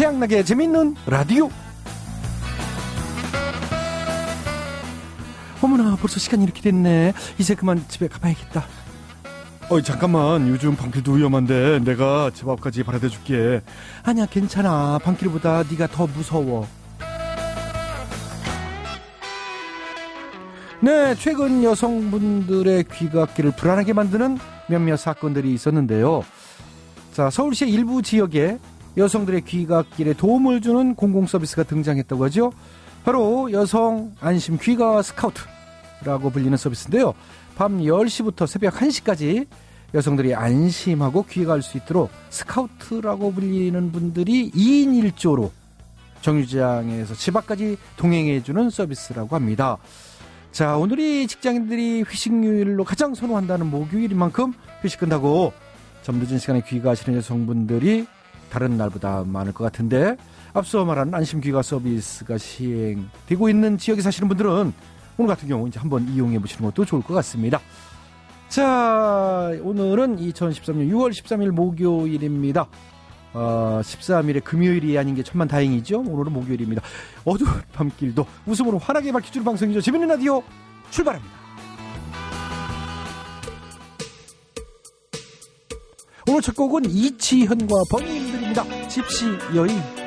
최양락의 재밌는 라디오. 어머나 벌써 시간이 이렇게 됐네. 이제 그만 집에 가봐야겠다. 어이 잠깐만 요즘 방길도 위험한데 내가 집 앞까지 바라다 줄게. 아니야 괜찮아. 방길보다 네가 더 무서워. 네, 최근 여성분들의 귀갓길을 불안하게 만드는 몇몇 사건들이 있었는데요. 자, 서울시 일부 지역에 여성들의 귀갓길에 도움을 주는 공공 서비스가 등장했다고 하죠. 바로 여성 안심 귀가 스카우트라고 불리는 서비스인데요. 밤 10시부터 새벽 1시까지 여성들이 안심하고 귀가할 수 있도록 스카우트라고 불리는 분들이 2인 1조로 정류장에서 집 앞까지 동행해주는 서비스라고 합니다. 자, 오늘이 직장인들이 회식요일로 가장 선호한다는 목요일인 만큼 회식 끝나고 점 늦은 시간에 귀가하시는 여성분들이 다른 날보다 많을 것 같은데 앞서 말한 안심 귀가 서비스가 시행되고 있는 지역에 사시는 분들은 오늘 같은 경우 이제 한번 이용해 보시는 것도 좋을 것 같습니다. 자, 오늘은 2013년 6월 13일 목요일입니다. 어, 13일에 금요일이 아닌 게 천만 다행이죠. 오늘은 목요일입니다. 어두운 밤길도 웃음으로 환하게 밝혀주는 방송이죠. 재밌는 라디오 출발합니다. 첫 곡은 이치현과 번님들입니다. 집시 여인.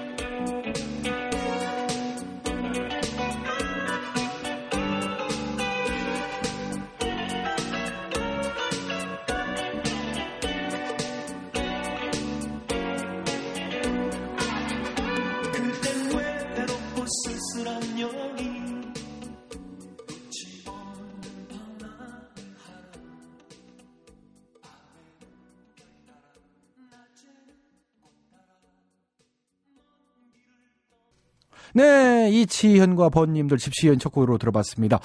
네, 이치현과 번님들 집시연 첫 곡으로 들어봤습니다.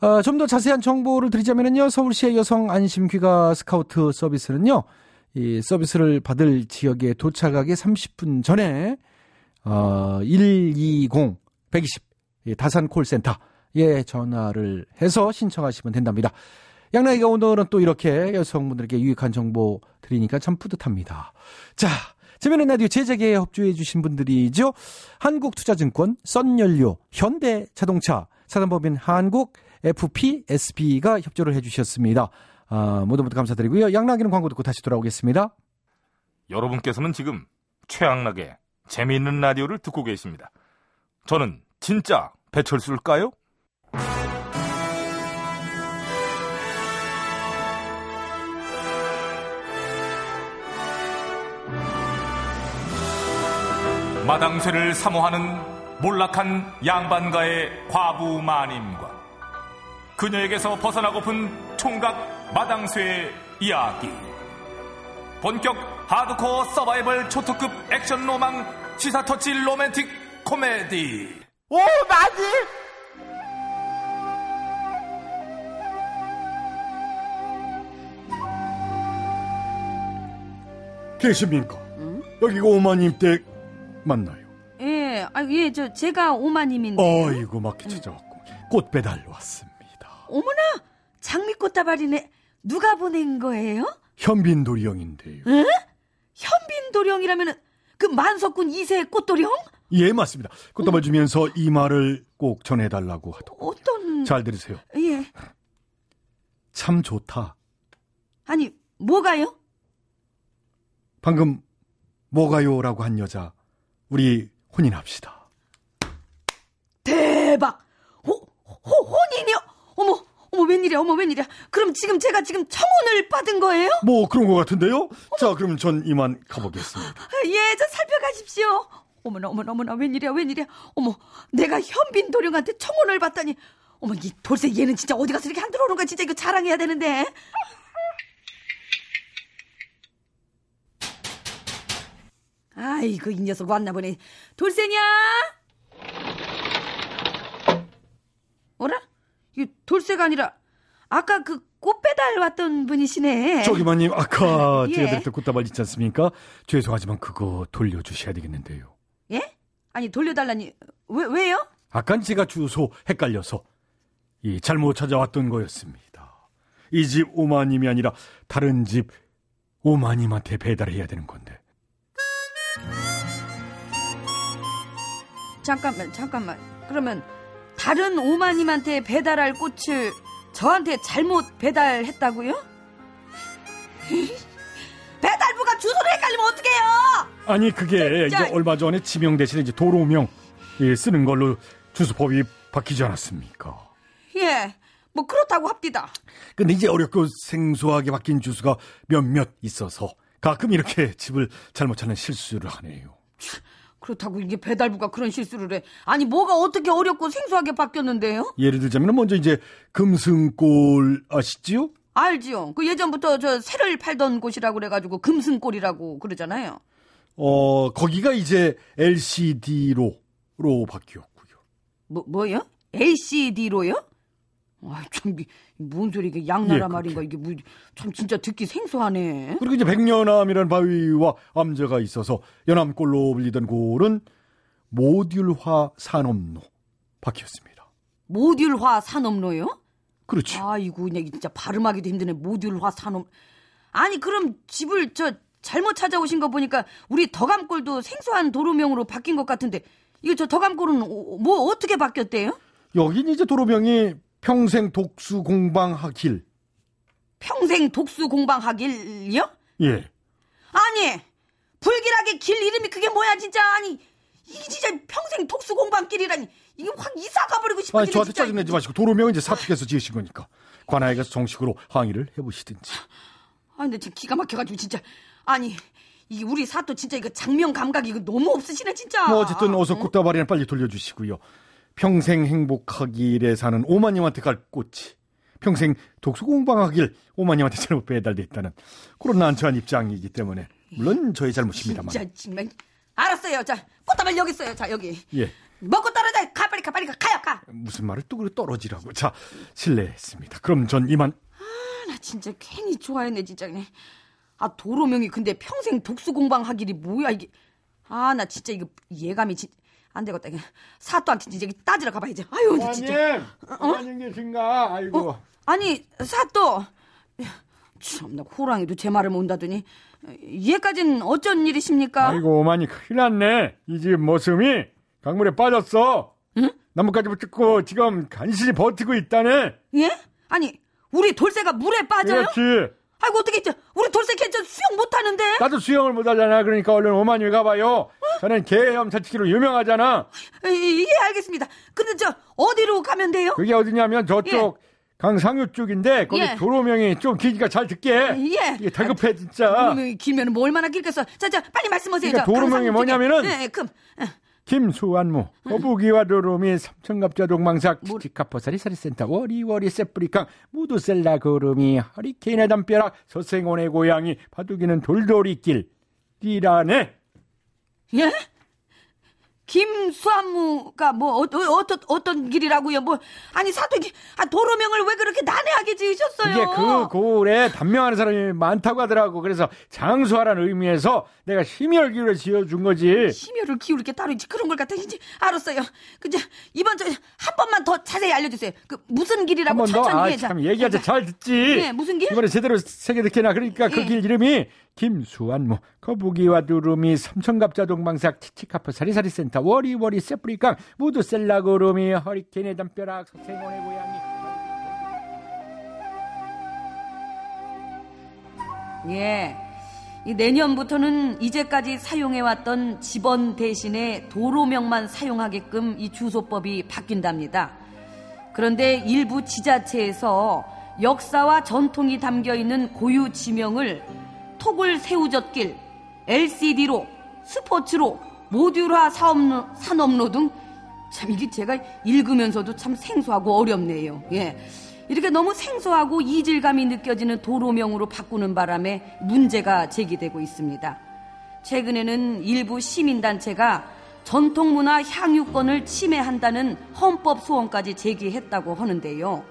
어, 좀 더 자세한 정보를 드리자면요, 서울시의 여성 안심 귀가 스카우트 서비스는요, 이 서비스를 받을 지역에 도착하기 30분 전에 어, 120 120 다산 콜센터에 전화를 해서 신청하시면 된답니다. 양나이가 오늘은 또 이렇게 여성분들에게 유익한 정보 드리니까 참 뿌듯합니다. 자, 재미있는 라디오 제작에 협조해 주신 분들이죠. 한국투자증권, 썬연료, 현대자동차, 사단법인 한국, FPSB가 협조를 해 주셨습니다. 아, 모두 모두 감사드리고요. 양락이는 광고 듣고 다시 돌아오겠습니다. 여러분께서는 지금 최양락의 재미있는 라디오를 듣고 계십니다. 저는 진짜 배철수일까요? 마당쇠를 사모하는 몰락한 양반가의 과부 마님과 그녀에게서 벗어나고픈 총각 마당쇠의 이야기 본격 하드코어 서바이벌 초특급 액션 로망 시사 터치 로맨틱 코미디 오 맞지? 계십니까? 여기가 오마님 댁 맞나요? 예, 아, 예, 저, 제가 오마님인데. 어이구, 막히 찾아왔고. 꽃 배달 왔습니다. 어머나! 장미꽃 다발이네. 누가 보낸 거예요? 현빈도리 형인데요. 에? 현빈 도령이라면은, 그 만석군 2세 꽃도령? 예, 맞습니다. 꽃다발 주면서 이 말을 꼭 전해달라고 하더고. 어떤. 잘 들으세요. 예. 참 좋다. 아니, 뭐가요? 방금, 뭐가요라고 한 여자, 우리 혼인합시다. 대박! 호, 호, 혼인이요? 어머, 어머, 웬일이야, 어머, 웬일이야. 그럼 지금 제가 지금 청혼을 받은 거예요? 뭐 그런 것 같은데요? 자, 그럼 전 이만 가보겠습니다. 예, 저 살펴가십시오. 어머나, 어머나, 어머나, 웬일이야, 웬일이야. 어머, 내가 현빈 도령한테 청혼을 받다니. 어머, 이 돌쇠 얘는 진짜 어디 가서 이렇게 안 들어오는 거야. 진짜 이거 자랑해야 되는데. 아이고, 이 녀석 왔나 보네. 돌쇠냐? 어라? 이 돌쇠가 아니라, 아까 그 꽃배달 왔던 분이시네. 저기마님, 아까 예. 제가 드렸던 꽃다발 있지 않습니까? 죄송하지만 그거 돌려주셔야 되겠는데요. 예? 아니, 돌려달라니. 왜, 왜요? 아깐 제가 주소 헷갈려서 이 잘못 찾아왔던 거였습니다. 이 집 오마님이 아니라 다른 집 오마님한테 배달해야 되는 건데. 잠깐만, 잠깐만. 그러면 다른 오마님한테 배달할 꽃을 저한테 잘못 배달했다고요? 배달부가 주소를 헷갈리면 어떡해요? 아니 그게 진짜. 이제 얼마 전에 지명 대신에 이제 도로명 예, 쓰는 걸로 주소법이 바뀌지 않았습니까? 예, 뭐 그렇다고 합디다. 근데 이제 어렵고 생소하게 바뀐 주소가 몇몇 있어서 가끔 이렇게 집을 잘못 찾는 실수를 하네요. 그렇다고 이게 배달부가 그런 실수를 해. 아니 뭐가 어떻게 어렵고 생소하게 바뀌었는데요? 예를 들자면 먼저 이제 금승골 아시지요? 알지요. 그 예전부터 저 새를 팔던 곳이라고 그래가지고 금승골이라고 그러잖아요. 어 거기가 이제 LCD로 로 바뀌었고요. 뭐 뭐요? LCD로요? 아참 뭔 소리 이게 양나라 예, 말인가 이게 뭐 참 진짜 듣기 생소하네. 그리고 이제 백년암이라는 바위와 암자가 있어서 연암골로 불리던 골은 모듈화 산업로 바뀌었습니다. 모듈화 산업로요? 그렇죠. 아이고 그냥 진짜 발음하기도 힘드네 모듈화 산업. 아니 그럼 집을 저 잘못 찾아오신 거 보니까 우리 덕암골도 생소한 도로명으로 바뀐 것 같은데 이거 저 어- 뭐 어떻게 바뀌었대요? 여긴 이제 도로명이 평생 독수 공방하길. 평생 독수 공방하길요? 예. 아니 불길하게 길 이름이 그게 뭐야 진짜 아니 이게 진짜 평생 독수 공방길이라니 이게 확 이사 가버리고 아니 저한테 진짜. 짜증내지 마시고 도로명은 이제 사특해서 지으신 거니까 관아에 가서 정식으로 항의를 해보시든지. 아 근데 지금 기가 막혀가지고 진짜 아니 이게 우리 사또 진짜 이거 장면 감각이 이거 너무 없으시네 진짜. 뭐 어쨌든 어서 꽃다발이나 빨리 돌려주시고요. 평생 행복하길에 사는 오마님한테 갈 꽃이 평생 독수 공방하길 오마님한테 잘못 배달됐다는 그런 난처한 입장이기 때문에 물론 저의 잘못입니다만. 진짜 정말 알았어요. 자 꽃다발 여기 있어요. 자 여기 예. 먹고 떨어져 가 빨리 가 빨리 가 가요 가. 무슨 말을 또 그래 떨어지라고. 자, 실례했습니다. 그럼 전 이만 나 진짜 괜히 좋아했네 진짜. 아 도로명이 근데 평생 독수 공방하길이 뭐야 이게. 아 나 진짜 이거 예감이 진. 안 되겠다. 사또한테 여기 따지러 가봐야지. 아유 나 진짜. 오마님 계신가? 아이고. 어? 아니 사또 참나 호랑이도 제 말을 못다더니 얘까진 어쩐 일이십니까? 아이고 오마니 큰일 났네. 이 집 모습이 강물에 빠졌어. 나뭇가지 붙고 지금 간신히 버티고 있다네. 예? 아니 우리 돌쇠가 물에 빠져요? 그렇지. 아이고 어떻게 했죠? 우리 돌쇠 괜찮 수영 못하는데? 나도 수영을 못하잖아. 그러니까 얼른 오마니 가봐요. 저는 개염 자치기로 유명하잖아. 예, 예 알겠습니다. 근데 저 어디로 가면 돼요? 그게 어디냐면 저쪽 강상유 쪽인데 거기 예. 도로명이 좀 길기가 잘 듣게. 예. 이게 다급해 진짜. 도로명이 길면 뭐 얼마나 길겠어? 자자 빨리 말씀하세요. 그러니까 저 도로명이. 뭐냐면은 예, 예, 금 예. 김수환무, 거북이와 도로미, 삼천갑자 동망삭, 치치카포사리 사리센터, 워리워리 세프리캉, 무두셀라 거름이, 허리케인의 담벼락, 서생원의 고양이, 바둑이는 돌돌이길, 띠라네. 예? 김수한무가 뭐 어, 어, 떤 어떤 길이라고요? 뭐 아니 사도기 아, 도로명을 왜 그렇게 난해하게 지으셨어요? 이게 그 고을에 단명하는 사람이 많다고 하더라고. 그래서 장수하라는 의미에서 내가 심혈 기울여 지어준 거지. 심혈을 기울일 게 따로 있지 그런 걸 이제 알았어요. 그저 이번 저 한 번만 더 자세히 알려주세요. 그 무슨 한 길이라고 천천히 아, 해. 자, 참, 얘기하자 자, 잘 듣지. 예, 무슨 길? 이번에 제대로 세계 듣게나. 그러니까 그 예. 길 이름이 김수환무, 거북이와 두루미, 삼천갑자 동방삭, 치치카포 사리사리 센터, 워리워리 세프리강, 무두셀라 고름이, 허리케인의 담벼락, 서생원의 고양이. 예. 이 내년부터는 이제까지 사용해왔던 집원 대신에 도로명만 사용하게끔 이 주소법이 바뀐답니다. 그런데 일부 지자체에서 역사와 전통이 담겨 있는 고유 지명을 토굴 새우젓길, LCD로, 스포츠로, 모듈화 사업로, 산업로 등 참 이게 제가 읽으면서도 참 생소하고 어렵네요. 예. 이렇게 너무 생소하고 이질감이 느껴지는 도로명으로 바꾸는 바람에 문제가 제기되고 있습니다. 최근에는 일부 시민단체가 전통문화 향유권을 침해한다는 헌법 소원까지 제기했다고 하는데요.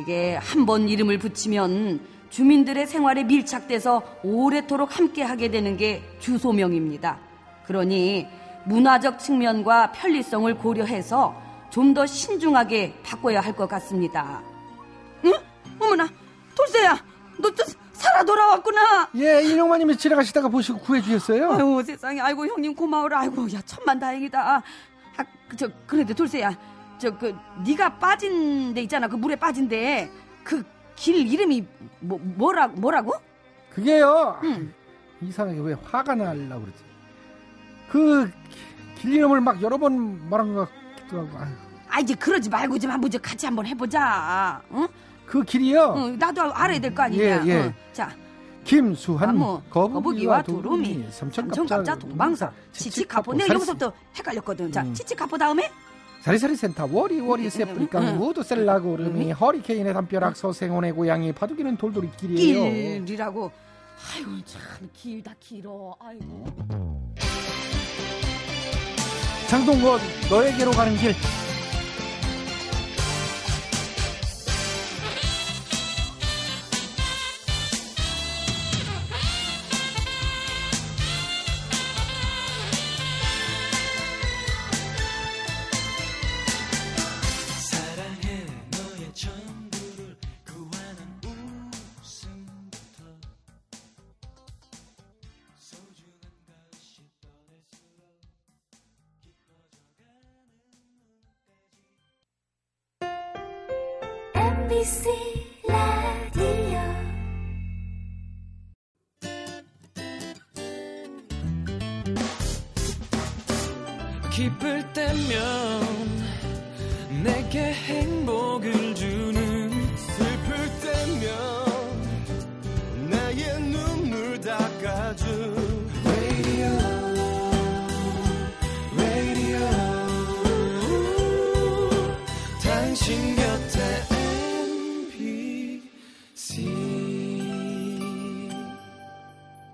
이게 한 번 이름을 붙이면 주민들의 생활에 밀착돼서 오래도록 함께하게 되는 게 주소명입니다. 그러니 문화적 측면과 편리성을 고려해서 좀 더 신중하게 바꿔야 할 것 같습니다. 응? 어머나, 돌쇠야, 너 또 살아 돌아왔구나. 예, 인용마님이 지나가시다가 보시고 구해주셨어요. 아유 세상에, 아이고 형님 고마워라. 아이고 야 천만 다행이다. 아, 그, 저 그런데 돌쇠야 저 그 네가 빠진 데 있잖아 그 물에 빠진 데 그 길 이름이 뭐 뭐라 뭐라고? 그게요. 응. 이상하게 왜 화가 날라 그러지? 그 길 이름을 막 여러 번 말한 것 같기도 하고. 아유. 아 이제 그러지 말고 좀 한번 저 같이 한번 해보자. 응? 그 길이요. 응, 나도 알아야 될 거 아니냐. 예, 예. 응. 자 김수한 나무, 거북이와 도루미, 두루미 삼천갑자, 동방삭, 치치카포. 내가 여기서부터 헷갈렸거든. 자 음. 치치카포 다음에 사리사리 센터 워리 워리 음, 세프리캉 음, 음. 무드셀라 구름이 허리케인의 담벼락 서생원의 고양이 바둑이는 돌돌이 길이에요. 길이라고. 아이고 참 길다 길어. 아이고. 장동건 너에게로 가는 길.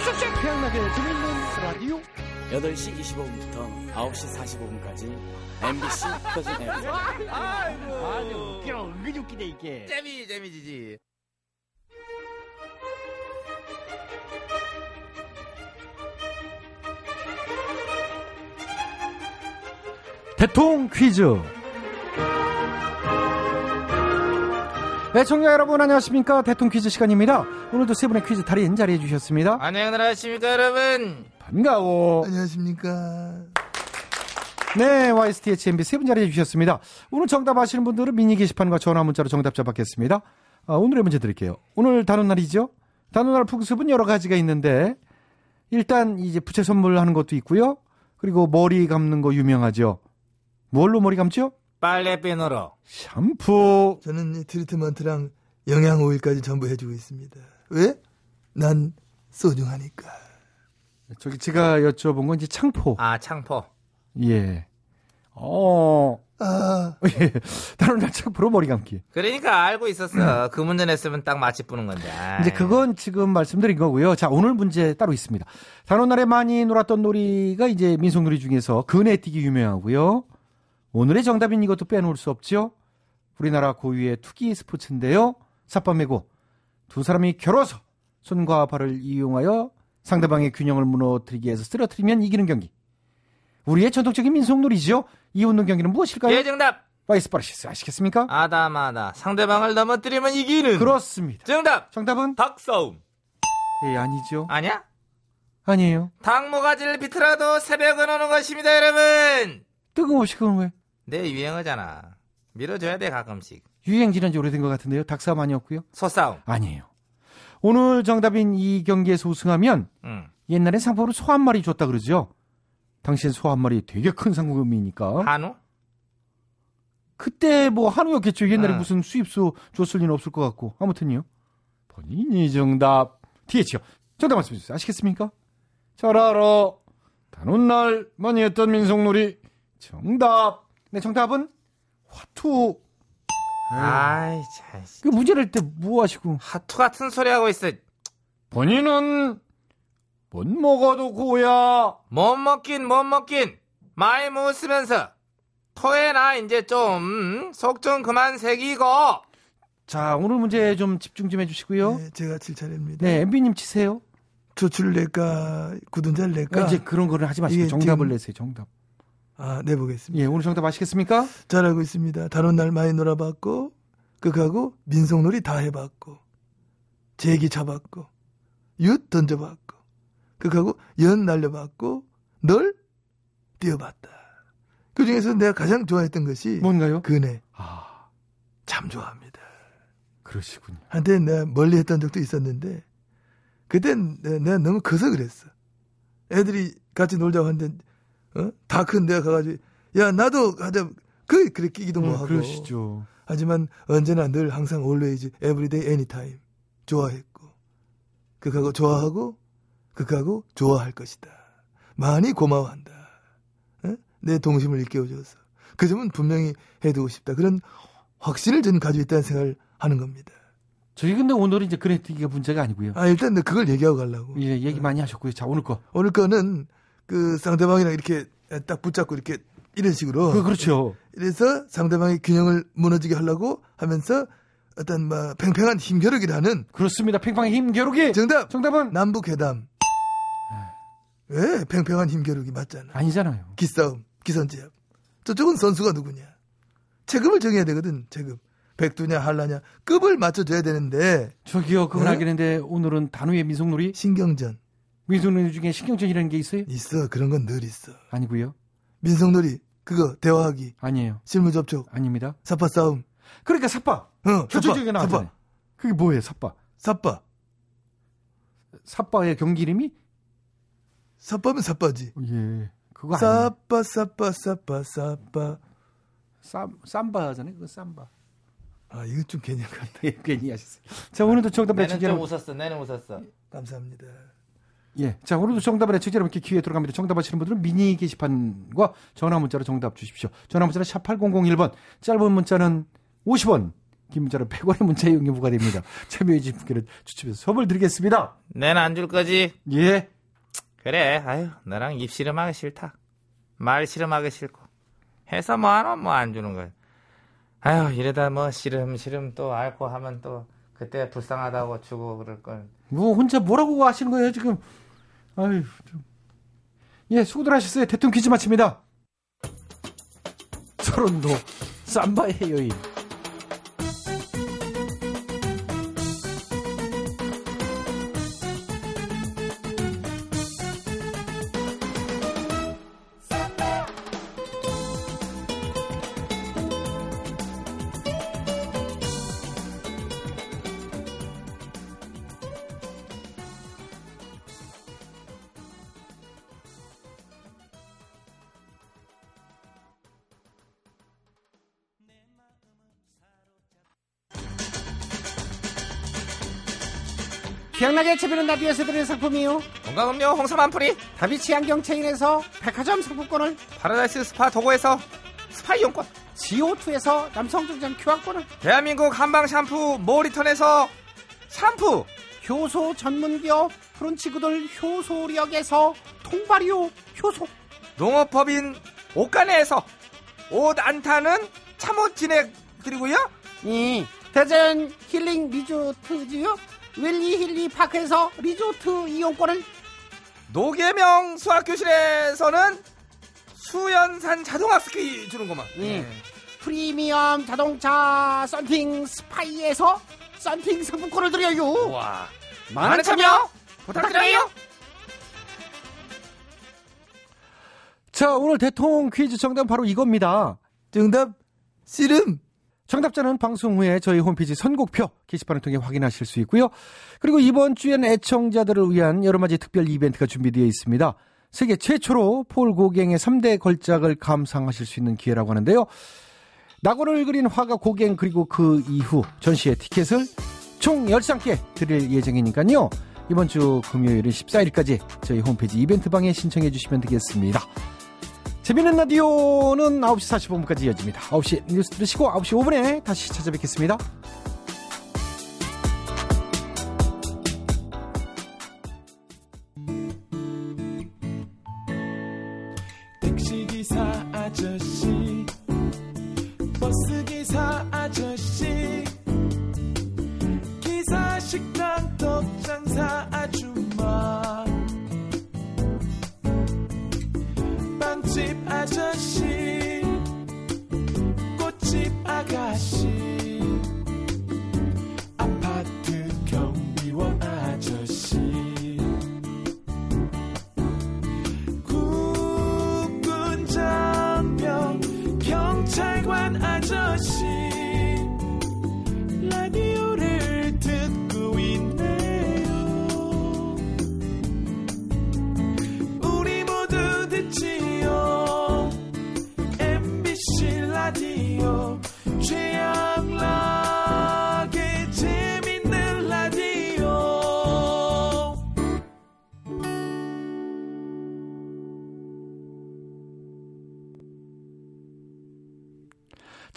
해주시옵소서. 태양나게 재밌는 라디오. 8시 25분부터 9시 45분까지 MBC 표준 FM 재미 재미지지. 대통 퀴즈. 네, 청자 여러분 안녕하십니까? 대통 퀴즈 시간입니다. 오늘도 세 분의 퀴즈 달인 자리해 주셨습니다. 안녕하십니까 여러분. 반가워. 안녕하십니까. 네, YSTHMB 세 분 자리해 주셨습니다. 오늘 정답 아시는 분들은 미니 게시판과 전화 문자로 정답자 받겠습니다. 아, 오늘의 문제 드릴게요. 오늘 다룬 날이죠? 다룬 날 풍습은 여러 가지가 있는데 일단 이제 부채 선물하는 것도 있고요. 그리고 머리 감는 거 유명하죠. 뭘로 머리 감죠? 빨래비누로. 샴푸. 저는 이 트리트먼트랑 영양 오일까지 전부 해주고 있습니다. 왜? 난 소중하니까. 저기 제가 여쭤본 건 이제 창포. 아 창포. 예. 어. 아, 예. 다른 날 창포로 머리 감기. 그러니까 알고 있었어. 그 문제 냈으면 딱 마치 뿌는 건데. 아이. 이제 그건 지금 말씀드린 거고요. 자, 오늘 문제 따로 있습니다. 단오 날에 많이 놀았던 놀이가 이제 민속놀이 중에서 그네뛰기 유명하고요. 오늘의 정답인 이것도 빼놓을 수 없죠. 우리나라 고유의 투기 스포츠인데요. 샅바 메고 두 사람이 겨뤄서 손과 발을 이용하여 상대방의 균형을 무너뜨리기 위해서 쓰러뜨리면 이기는 경기. 우리의 전통적인 민속놀이죠. 이 운동 경기는 무엇일까요? 예 정답. 와이스 파르시스 아시겠습니까? 알다마다 상대방을 넘어뜨리면 이기는. 그렇습니다. 정답. 정답은 닭싸움. 예, 아니죠. 아니야? 아니에요. 닭모가지를 비틀어도 새벽은 오는 것입니다 여러분. 뜬금없이 그건 왜? 내 유행어잖아. 밀어줘야 돼 가끔씩. 유행 지난 지 오래된 것 같은데요. 닭싸움 아니었고요. 소싸움. 아니에요. 오늘 정답인 이 경기에서 우승하면 응. 옛날에 상품으로 소 한 마리 줬다 그러죠. 당시엔 소한 마리 되게 큰 상금이니까. 한우? 그때 뭐 한우였겠죠. 옛날에 응. 무슨 수입소 줬을 리는 없을 것 같고. 아무튼요. 본인이 정답. TH요. 정답 말씀해 주세요. 아시겠습니까? 잘 알아. 다른 날 많이 했던 민속놀이. 정답. 네, 정답은 화투. 아이, 참. 그 문제 낼때뭐 하시고. 하투 같은 소리 하고 있어. 본인은 못 먹어도 고야. 못 먹긴 못 먹긴 많이 못 쓰면서 토해나 이제 좀 속 좀 그만 새기고 자, 오늘 문제 좀 집중 좀 해주시고요. 네, 제가 칠 차례입니다. 네, MB님 치세요. 조출을 낼까, 굳은 자를 낼까? 이제 그런 거는 하지 마시고 정답을 지금- 내세요, 정답. 아, 내보겠습니다. 예, 오늘 정답 아시겠습니까? 잘 알고 있습니다. 다른 날 많이 놀아봤고, 극하고 민속놀이 다 해봤고, 제기 잡았고, 윷 던져봤고, 극하고 연 날려봤고, 널 뛰어봤다. 그 중에서 내가 가장 좋아했던 것이 뭔가요? 그네. 아, 참 좋아합니다. 그러시군요. 한때 내가 멀리 했던 적도 있었는데, 그땐 내- 내가 너무 커서 그랬어. 애들이 같이 놀자고 하는데, 어? 다큰 내가 가가지고, 야, 나도 가자. 그, 그래 끼기도 뭐 음, 하고. 그러시죠. 하지만 언제나 늘 항상 always, everyday, anytime. 좋아했고. 극하고 좋아하고, 극하고 좋아할 것이다. 많이 고마워한다. 어? 내 동심을 일깨워줘서. 그 점은 분명히 해두고 싶다. 그런 확신을 저는 가지고 있다는 생각을 하는 겁니다. 저희 근데 오늘은 이제 그래티기가 문제가 아니고요. 아, 일단 내 그걸 얘기하고 가려고. 예, 얘기 많이 하셨고요. 자, 오늘 거. 오늘 거는 그 상대방이랑 이렇게 딱 붙잡고 이렇게 이런 식으로. 그, 그렇죠. 이래서 상대방의 균형을 무너지게 하려고 하면서 어떤 뭐 팽팽한 힘겨루기라는 그렇습니다. 팽팽한 힘 겨루기. 정답 정답은 남북 회담. 왜 팽팽한 힘겨루기 맞잖아. 아니잖아요. 기싸움, 기선제압. 저쪽은 선수가 누구냐? 체급을 정해야 되거든. 체급. 백두냐 한라냐 급을 맞춰줘야 되는데 저기요, 그건 네? 알겠는데 오늘은 단우의 민속놀이? 신경전 민속놀이 중에 신경전이라는 게 있어요? 있어 그런 건 늘 있어. 아니고요. 민속놀이 그거 대화하기 아니에요. 실무 접촉 아닙니다. 사파 싸움 그러니까. 어 사파 나왔잖아요. 사파 그게 뭐예요, 삿바? 사파 삿바의 경기 이름이? 사파면 사파지. 예. 그거 아니에요. 사파 사파 사파 사파. 쌈, 쌈바잖아요. 그거 쌈바. 아 이건 좀 개념 같다. 예, 괜히 하셨어요. 자, 오늘도 정답을 내는 해주지 좀. 웃었어 내는 웃었어 감사합니다. 예. 자, 오늘도 정답을 해주지 여러분께 기회 들어갑니다. 정답 하시는 분들은 미니 게시판과 전화 문자로 정답 주십시오. 전화 문자는 샵 8001번, 짧은 문자는 50원, 긴 문자는 100원의 문자 이용료 부과됩니다. 참여해주신 분께는 추첨해서 선물 드리겠습니다. 내는 안 줄 거지 예. 그래 아유 나랑 입 씨름하기 싫다 말 씨름하기 싫고 해서 뭐하노 뭐 안 주는 거야 아유 이러다 뭐 씨름 씨름 또 앓고 하면 또 그때 불쌍하다고 주고 그럴 걸 뭐 혼자 뭐라고 하시는 거예요, 지금. 아유, 좀. 예, 수고들 하셨어요. 대통령 퀴즈 마칩니다. 서른도 쌈바의 여인. 최양락의 재밌는 라디오에서 드리는 상품이요. 건강음료 홍삼 한 뿌리. 다비치 안경 체인에서 백화점 상품권을, 파라다이스 스파 도고에서 스파 이용권. GO2에서 남성 정장 교환권을, 대한민국 한방 샴푸 모리턴에서 샴푸. 효소 전문기업 프론치구들 효소력에서 통발효 효소, 농업법인 옻가네에서 옻 안타는 참옻 진액 드리고요. 이 대전 힐링 리조트지요. 웰리 힐리 파크에서 리조트 이용권을, 노계명 수학교실에서는 수연산 자동학습기 주는구만 이 프리미엄 자동차 썬팅 스파이에서 썬팅 상품권을 드려요. 와 많은 참여 부탁드려요. 자, 오늘 대통령 퀴즈 정답은 바로 이겁니다. 정답 씨름. 정답자는 방송 후에 저희 홈페이지 선곡표 게시판을 통해 확인하실 수 있고요. 그리고 이번 주엔 애청자들을 위한 여러 가지 특별 이벤트가 준비되어 있습니다. 세계 최초로 폴 고갱의 3대 걸작을 감상하실 수 있는 기회라고 하는데요. 낙원을 그린 화가 고갱 그리고 그 이후 전시회 티켓을 총 10장께 드릴 예정이니까요. 이번 주 금요일은 14일까지 저희 홈페이지 이벤트방에 신청해 주시면 되겠습니다. 재밌는 라디오는 9시 45분까지 이어집니다. 9시 뉴스 들으시고 9시 5분에 다시 찾아뵙겠습니다.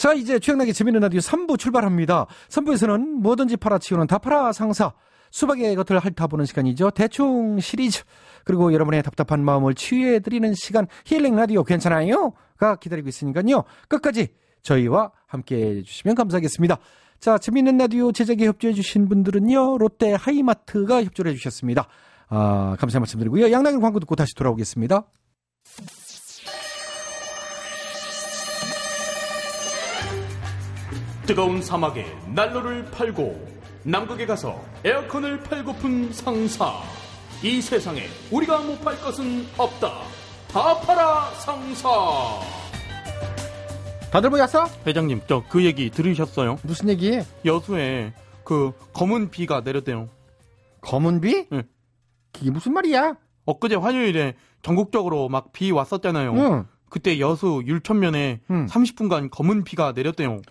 자, 이제 최영락의 재밌는 라디오 3부 출발합니다. 3부에서는 뭐든지 팔아치우는 다팔아 상사, 수박의 것을 핥아보는 시간이죠. 대충 시리즈. 그리고 여러분의 답답한 마음을 치유해드리는 시간, 힐링 라디오 괜찮아요? 가 기다리고 있으니까요. 끝까지 저희와 함께 해주시면 감사하겠습니다. 자, 재밌는 라디오 제작에 협조해주신 분들은요, 롯데 하이마트가 협조를 해주셨습니다. 아, 감사의 말씀 드리고요. 양락의 광고 듣고 다시 돌아오겠습니다. 뜨거운 사막에 난로를 팔고 남극에 가서 에어컨을 팔고픈 상사 이 세상에 우리가 못 팔 것은 없다 다 팔아 상사 다들 모였어? 회장님, 저 그 얘기 들으셨어요? 무슨 얘기? 여수에 그 검은 비가 내렸대요. 검은 비? 응. 그게 무슨 말이야? 엊그제 화요일에 전국적으로 막 비 왔었잖아요. 응. 그때 여수 율천면에 응. 30분간 검은 비가 내렸대요.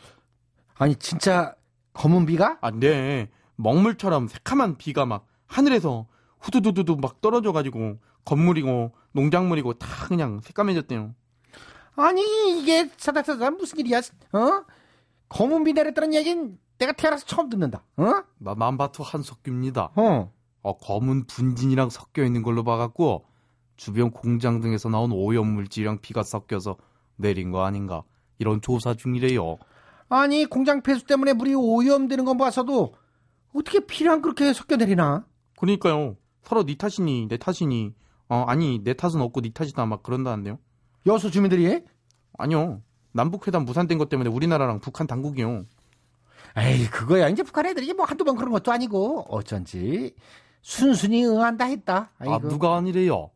아니, 진짜 검은 비가? 아, 네. 먹물처럼 새카만 비가 막 하늘에서 후두두두두 막 떨어져가지고 건물이고 농작물이고 다 그냥 새까매졌대요. 아니 이게 사다사다 무슨 일이야? 어? 검은 비 내렸다는 얘기는 내가 태어나서 처음 듣는다. 어? 마- 만바투 한석규입니다. 어. 어, 검은 분진이랑 섞여 있는 걸로 봐갖고 주변 공장 등에서 나온 오염물질이랑 비가 섞여서 내린 거 아닌가 이런 조사 중이래요. 아니 공장 폐수 때문에 물이 오염되는 건 봐서도 어떻게 피랑 그렇게 섞여 내리나? 그러니까요. 서로 네 탓이니 내 탓이니 어 아니 내 탓은 없고 네 탓이다 막 그런다는데요. 여수 주민들이? 아니요. 남북회담 무산된 것 때문에 우리나라랑 북한 당국이요. 에이 그거야 이제 북한 애들이 뭐 한두 번 그런 것도 아니고 어쩐지 순순히 응한다 했다. 아이고. 아 누가 아니래요.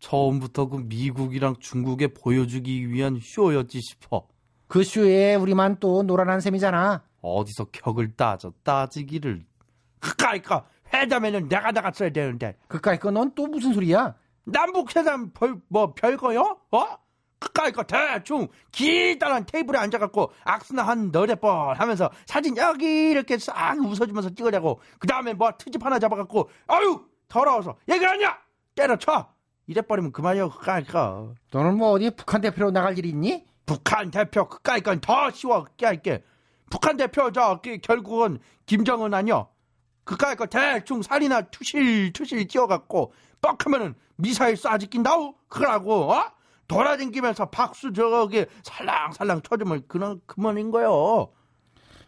처음부터 그 미국이랑 중국에 보여주기 위한 쇼였지 싶어. 그 쇼에 우리만 또 노란한 셈이잖아. 어디서 격을 따져 따지기를. 그까이까 회담에는 내가 나갔어야 되는데. 그까이 거넌 또 무슨 소리야? 남북회담 별, 뭐 별거요? 어? 그까이까 대충 길다란 테이블에 앉아갖고 악수나 한 너댓 번 하면서 사진 여기 이렇게 싹 웃어주면서 찍으려고 그 다음에 뭐 트집 하나 잡아갖고 아유 더러워서 얘기하냐 때려쳐 이래버리면 그만이요 그까이까 너는 뭐 어디 북한 대표로 나갈 일이 있니? 북한 대표 그까이까 더 쉬워 그까이게 북한 대표 저 그, 결국은 김정은 아니여 그까이까 대충 살이나 투실 투실 찌어갖고 뻑하면은 미사일 쏴지 낀다우 그러고 어? 돌아다니면서 박수 저기 살랑살랑 쳐주면 그런 그만인 거요.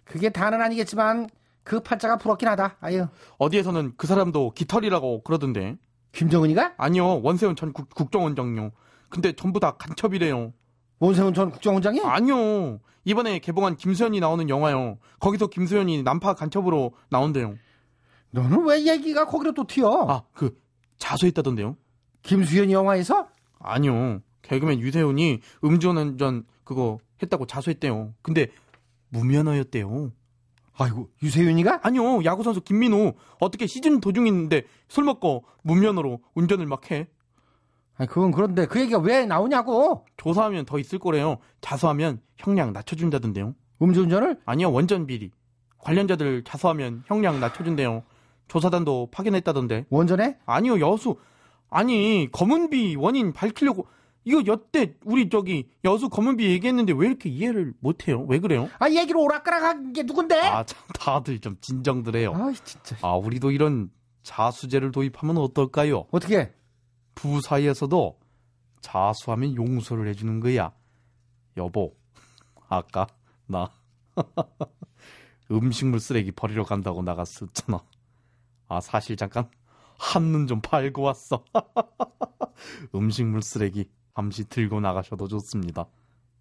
그게 다는 아니겠지만 그 팔자가 부럽긴 하다. 아유. 어디에서는 그 사람도 깃털이라고 그러던데. 김정은이가? 아니요 원세훈 전 국, 국정원 장요. 근데 전부 다 간첩이래요. 원세훈 전 국정원장이? 아니요. 이번에 개봉한 김수현이 나오는 영화요. 거기서 김수현이 난파 간첩으로 나온대요. 너는 왜 얘기가 거기로 또 튀어? 아, 그 자수했다던데요. 김수현 영화에서? 아니요. 개그맨 유세훈이 음주운전 그거 했다고 자수했대요. 근데 무면허였대요. 아이고 유세윤이가? 아니요. 야구 선수 김민호 어떻게 시즌 도중인데 술 먹고 무면허로 운전을 막 해. 아니 그건 그런데 그 얘기가 왜 나오냐고? 조사하면 더 있을 거래요. 자수하면 형량 낮춰준다던데요. 음주운전을? 아니요. 원전 비리. 관련자들 자수하면 형량 낮춰준대요. 조사단도 파견했다던데. 원전에? 아니요. 여수. 아니 검은비 원인 밝히려고 이거 여태 우리 저기 여수 검은비 얘기했는데 왜 이렇게 이해를 못해요? 왜 그래요? 아 얘기를 오락가락한 게 누군데? 아 참 다들 좀 진정들 해요. 아 진짜. 아 우리도 이런 자수제를 도입하면 어떨까요? 어떻게? 부부 사이에서도 자수하면 용서를 해주는 거야. 여보, 아까 나 음식물 쓰레기 버리러 간다고 나갔었잖아. 아 사실 잠깐 한눈 좀 팔고 왔어. 음식물 쓰레기 잠시 들고 나가셔도 좋습니다.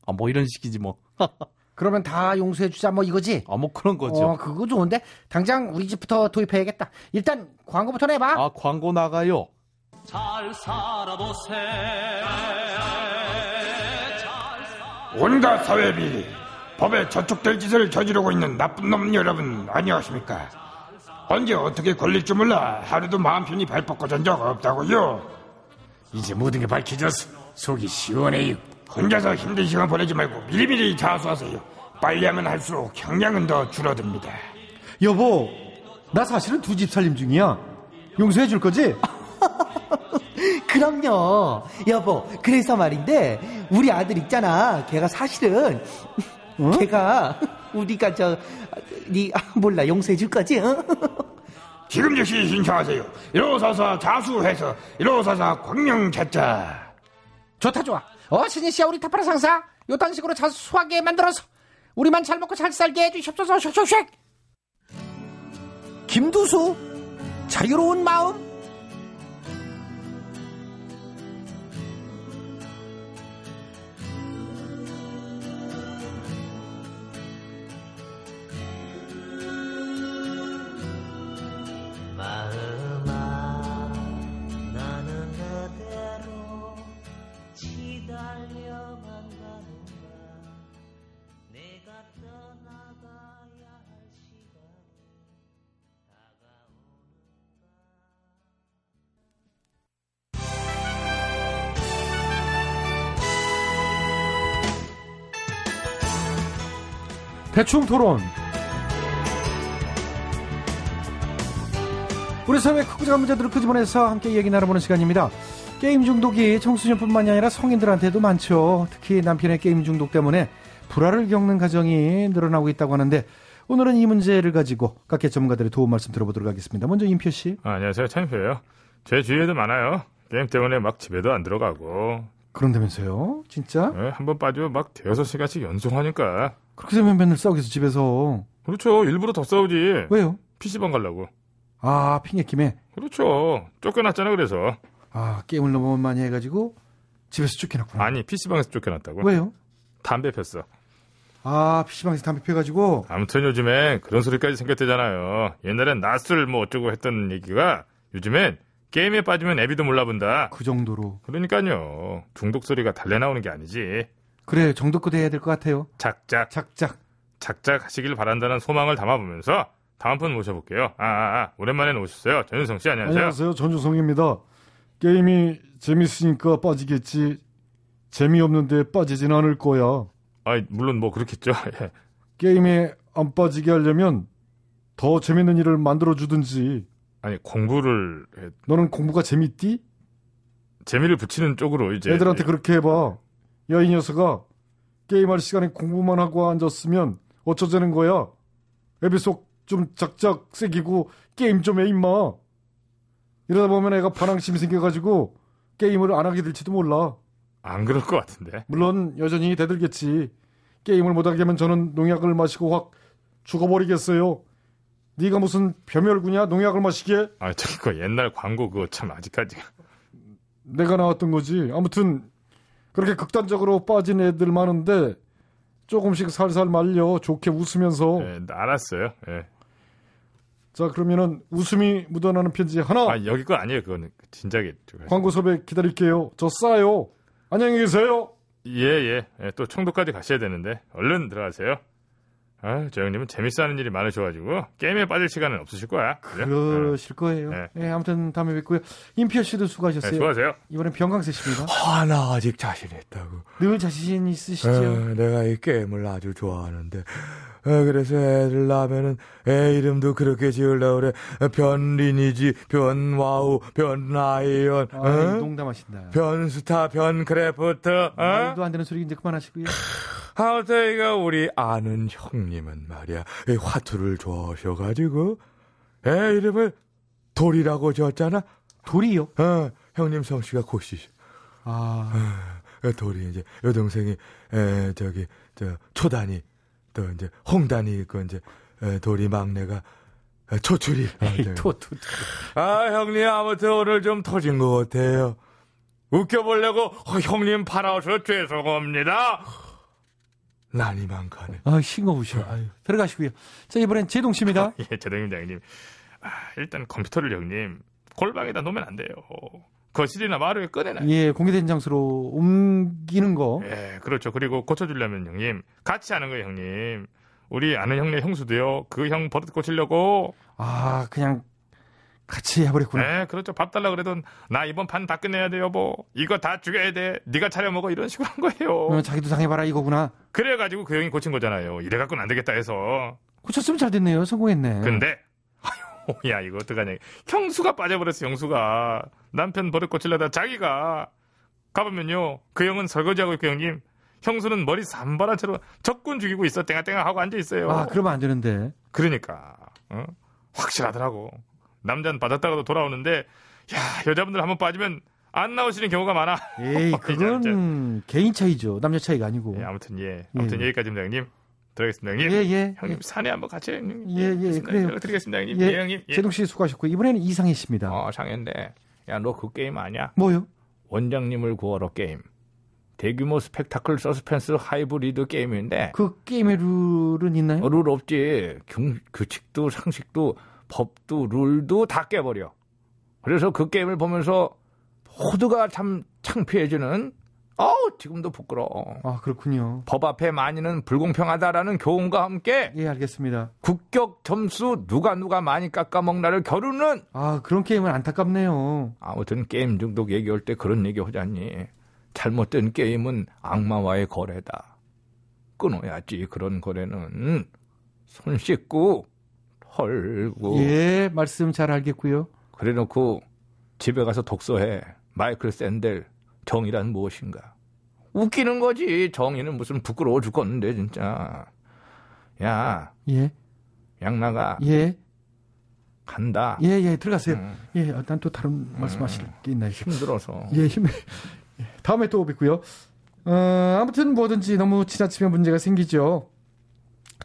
아 뭐 이런 식이지 뭐. 그러면 다 용서해주자 뭐 이거지? 아 뭐 그런 거죠. 어 그거 좋은데 당장 우리 집부터 도입해야겠다. 일단 광고부터 내봐. 아 광고 나가요. 잘 살아보세. 온갖 사회비 법에 저촉될 짓을 저지르고 있는 나쁜 놈 여러분 안녕하십니까? 언제 어떻게 걸릴 줄 몰라 하루도 마음 편히 발 뻗고 잔적 없다고요? 이제 모든 게 밝혀져서 속이 시원해요 혼자서 힘든 시간 보내지 말고 미리미리 자수하세요. 빨리 하면 할수록 형량은 더 줄어듭니다. 여보, 나 사실은 두 집 살림 중이야. 용서해 줄 거지? 그럼요. 여보, 그래서 말인데, 우리 아들 있잖아. 걔가 사실은, 걔가, 우리가 저, 니, 아, 몰라, 용서해 줄 거지? 어? 지금 즉시 신청하세요 일어서서 자수해서 일어서서 광명 찾자 좋다 좋아. 어 신희 씨야 우리 타파라 상사 요딴 식으로 자수하게 만들어서 우리만 잘 먹고 잘 살게 해주십소서 슉슉슉. 김두수 자유로운 마음. 대충 토론. 우리 사회 크고 작은 문제들을 끄집어내서 함께 얘기 나눠보는 시간입니다. 게임 중독이 청소년뿐만이 아니라 성인들한테도 많죠. 특히 남편의 게임 중독 때문에 불화를 겪는 가정이 늘어나고 있다고 하는데 오늘은 이 문제를 가지고 각계 전문가들의 도움 말씀 들어보도록 하겠습니다. 먼저 임표 씨. 아, 안녕하세요. 찬표예요. 제 주위에도 많아요. 게임 때문에 막 집에도 안 들어가고. 그런다면서요? 진짜? 네, 한번 빠지면 막 대여섯 시간씩 연속하니까. 그렇게 되면 맨날 싸우겠어 집에서. 그렇죠. 일부러 더 싸우지. 왜요? PC방 가려고. 아 핑계 김에. 그렇죠. 쫓겨났잖아 그래서. 아 게임을 너무 많이 해가지고 집에서 쫓겨났구나. 아니 PC방에서 쫓겨났다고. 왜요? 담배 폈어. 아 PC방에서 담배 피워가지고. 아무튼 요즘엔 그런 소리까지 생겼대잖아요. 옛날엔 낯을 뭐 어쩌고 했던 얘기가 요즘엔 게임에 빠지면 애비도 몰라본다. 그 정도로. 그러니까요. 중독 소리가 달래 나오는 게 아니지. 그래 정도껏 해야 될 것 같아요. 작작. 작작. 작작 하시길 바란다는 소망을 담아보면서 다음 분 모셔볼게요. 아, 아, 아 오랜만에 오셨어요. 전윤성 씨 안녕하세요. 안녕하세요. 전주성입니다. 게임이 재밌으니까 빠지겠지. 재미없는데 빠지진 않을 거야. 아, 물론 뭐 그렇겠죠. 예. 게임에 안 빠지게 하려면 더 재밌는 일을 만들어 주든지. 아니 공부를 해... 너는 공부가 재밌디? 재미를 붙이는 쪽으로 이제 애들한테 그렇게 해봐. 야 이 녀석아 게임할 시간에 공부만 하고 앉았으면 어쩌자는 거야. 애비 속 좀 작작 새기고 게임 좀 해 임마. 이러다 보면 애가 반항심이 생겨가지고 게임을 안 하게 될지도 몰라. 안 그럴 것 같은데. 물론 여전히 대들겠지. 게임을 못하게 하면 저는 농약을 마시고 확 죽어버리겠어요. 네가 무슨 벼멸구냐 농약을 마시게? 아 저기 그 옛날 광고 그거 참 아직까지. 내가 나왔던 거지. 아무튼 그렇게 극단적으로 빠진 애들 많은데 조금씩 살살 말려 좋게 웃으면서. 네, 알았어요. 예. 자 그러면은 웃음이 묻어나는 편지 하나. 아 여기 거 아니에요. 그거는 진작에. 광고 섭외 기다릴게요. 저 싸요. 안녕히 계세요. 예 예. 예. 예, 또 청도까지 가셔야 되는데 얼른 들어가세요. 아, 저 형님은 재밌어 하는 일이 많으셔가지고 게임에 빠질 시간은 없으실 거야. 그죠? 그러실 거예요. 네. 네, 아무튼 다음에 뵙고요. 임피어 씨도 수고하셨어요. 네, 수고하세요. 이번엔 변강쇠 씨입니다. 아, 나 아직 자신 있다고. 늘 자신 있으시죠? 에, 내가 이 게임을 아주 좋아하는데 에, 그래서 애를 낳으면은 애 이름도 그렇게 지으려고 그래. 변리니지, 변와우, 변라이언, 아, 어? 농담하신다. 변스타, 변크래프트, 어? 말도 안 되는 소리 이제 그만하시고요. 아무튼 이거 우리 아는 형님은 말이야. 이 화투를 좋아하셔가지고. 애 이름을 돌이라고 지었잖아. 돌이요? 어 형님 성씨가 고씨셔 아. 어, 돌이 이제 여동생이 에 저기 저 초단이 또 이제 홍단이 있고 이제 에, 돌이 막내가 에, 초출이. 토토 아 형님 아무튼 오늘 좀 터진 것 같아요. 웃겨보려고 어, 형님 팔아서 죄송합니다 난이만 가네 아 싱거우셔. 아유, 들어가시고요. 자 이번엔 제동 씨입니다. 예, 제동님 장님. 아, 일단 컴퓨터를 형님 골방에다 놓으면 안 돼요. 거실이나 마루에 꺼내놔요. 예, 공개된 장소로 옮기는 거. 예, 그렇죠. 그리고 고쳐주려면 형님 같이 하는 거예요, 형님. 우리 아는 형네 형수도요. 그 형 버릇 고치려고. 아, 그냥 같이 해버렸구나. 네, 그렇죠. 밥 달라 그래도 나 이번 판다 끝내야 돼 여보. 이거 다 죽여야 돼. 네가 차려 먹어 이런 식으로 한 거예요. 어, 자기도 당해봐라 이거구나. 그래가지고 그 형이 고친 거잖아요. 이래 갖고는 안 되겠다 해서. 고쳤으면 잘 됐네요. 성공했네. 근데 아유, 야 이거 어떡하냐. 형수가 빠져버렸어. 형수가 남편 버릇 고치려다 자기가 가보면요. 그 형은 설거지하고 있고 형님. 형수는 머리 채로 적군 죽이고 있어. 땡아땡아 하고 앉아 있어요. 아, 그러면 안 되는데. 그러니까 어? 확실하더라고. 남자는 빠졌다가도 돌아오는데 야 여자분들 한번 빠지면 안 나오시는 경우가 많아. 에이, 그건 개인 차이죠. 남녀 차이가 아니고. 예, 아무튼 예. 아무튼 예. 여기까지입니다, 형님. 들어가겠습니다, 형님. 예, 예. 형님 산에 한번 같이 형님. 예, 예. 그래요. 연락드리겠습니다, 형님. 예, 예, 형님. 예. 제동 씨 수고하셨고 이번에는 이상희 씨입니다. 어, 상현데. 야, 너 그 게임 아냐? 뭐요? 원장님을 구하러 게임. 대규모 스펙타클 서스펜스 하이브리드 게임인데 그 게임의 룰은 있나요? 어, 룰 없지. 경, 규칙도 상식도 법도 룰도 다 깨버려. 그래서 그 게임을 보면서 모두가 참 창피해지는 어우 지금도 부끄러워. 아 그렇군요. 법 앞에 많이는 불공평하다라는 교훈과 함께 예, 알겠습니다. 국격 점수 누가 누가 많이 깎아먹나를 겨루는 아 그런 게임은 안타깝네요. 아무튼 게임 중독 얘기할 때 그런 얘기 하자니 잘못된 게임은 악마와의 거래다. 끊어야지 그런 거래는 손 씻고 헐고 예, 말씀 잘 알겠고요. 그래 놓고 집에 가서 독서해 마이클 샌델 정의란 무엇인가 웃기는 거지 정의는 무슨 부끄러워 죽겠는데 진짜 야 예, 양나가 예, 간다 예, 예, 들어가세요. 음. 예, 난 또 다른 말씀하실 게 있나요? 힘들어서 예, 힘. 예, 다음에 또 뵙고요. 어, 아무튼 뭐든지 너무 지나치면 문제가 생기죠.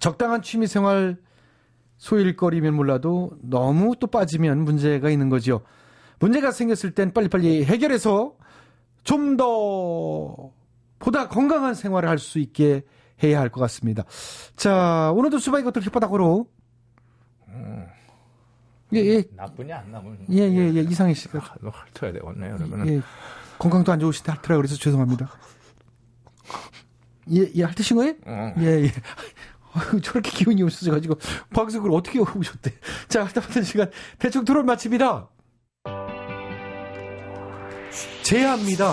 적당한 취미 생활 소일거리면 몰라도 너무 또 빠지면 문제가 있는 거죠. 문제가 생겼을 땐 빨리빨리 해결해서 좀 더 보다 건강한 생활을 할 수 있게 해야 할 것 같습니다. 자, 오늘도 수박이 것들 혓바닥으로 예, 예, 나쁘냐 안 나쁘냐 예, 예, 예, 이상희 씨가 아, 너 핥아야 되겠네 그러면은 예, 건강도 안 좋으신데 핥으라 그래서 죄송합니다. 예, 예, 핥으신 거예요? 어. 예, 예. 아유, 저렇게 기운이 없어져가지고 방송을 어떻게 오셨대. 자, 하다못한 시간 대충 토론 마칩니다. 제야입니다.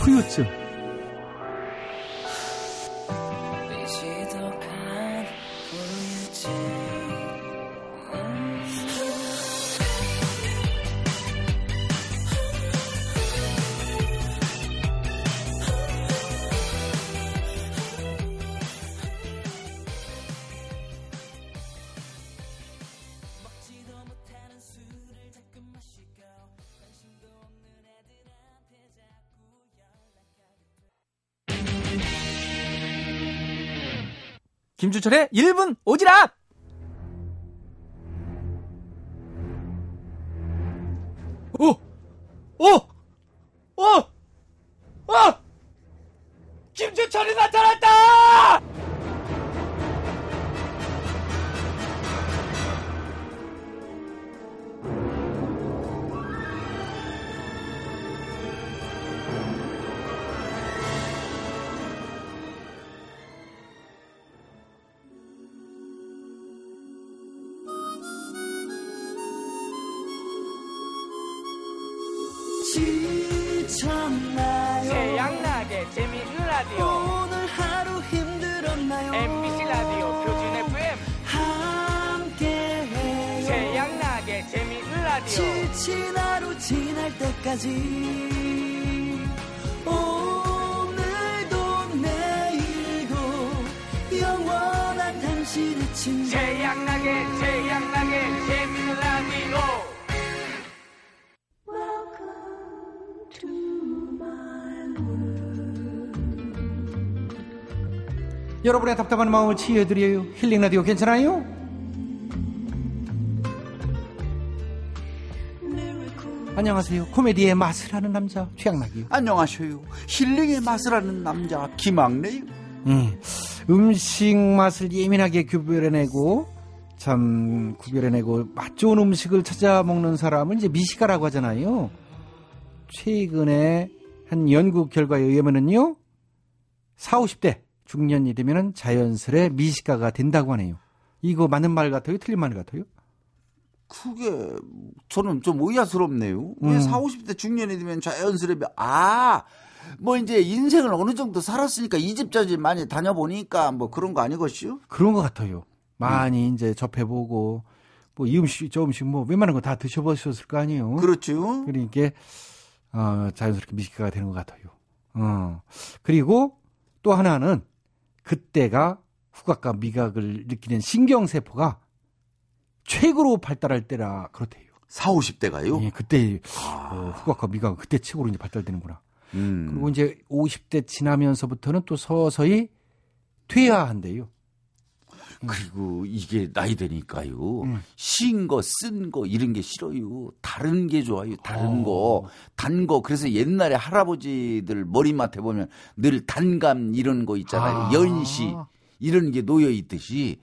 후유증. 김주철의 1분 오지랖! 오! 오! 오! 오! 김주철이 나타났다! 지날 때까지 오늘도 내일도 영원한 당신의 친구 태양나게 태양나게 재밌는 라디오 여러분의 답답한 마음을 치유해드려요. 힐링 라디오 괜찮아요? 안녕하세요. 코미디의 맛을 아는 남자 최양락이요. 안녕하세요. 힐링의 맛을 아는 남자 김학래요. 음, 음식 맛을 예민하게 구별해내고 참 구별해내고 맛 좋은 음식을 찾아 먹는 사람을 이제 미식가라고 하잖아요. 최근에 한 연구 결과에 의하면은요, 4, 50대 중년이 되면은 자연스레 미식가가 된다고 하네요. 이거 맞는 말 같아요? 틀린 말 같아요? 그게 저는 좀 의아스럽네요. 왜 음. 4, 50대 중년이 되면 자연스레 아, 뭐 이제 인생을 어느 정도 살았으니까 이 집 저집 많이 다녀보니까 뭐 그런 거 아니겠슈? 그런 것 같아요. 많이 이제 접해보고 뭐 이 음식 저 음식 뭐 웬만한 거 다 드셔보셨을 거 아니에요. 그렇죠. 그러니까 어, 자연스럽게 미식가가 되는 것 같아요. 어. 그리고 또 하나는 그때가 후각과 미각을 느끼는 신경세포가 최고로 발달할 때라 그렇대요. 4, 50대가요? 예, 그때 어, 후각과 미각은 그때 최고로 이제 발달되는구나. 음. 그리고 이제 50대 지나면서부터는 또 서서히 퇴화한대요. 그리고 이게 나이 되니까요. 음. 신 거, 쓴 거, 이런 게 싫어요. 다른 게 좋아요. 다른 어. 거. 단 거. 그래서 옛날에 할아버지들 머리맡에 보면 늘 단감 이런 거 있잖아요. 아. 연시. 이런 게 놓여 있듯이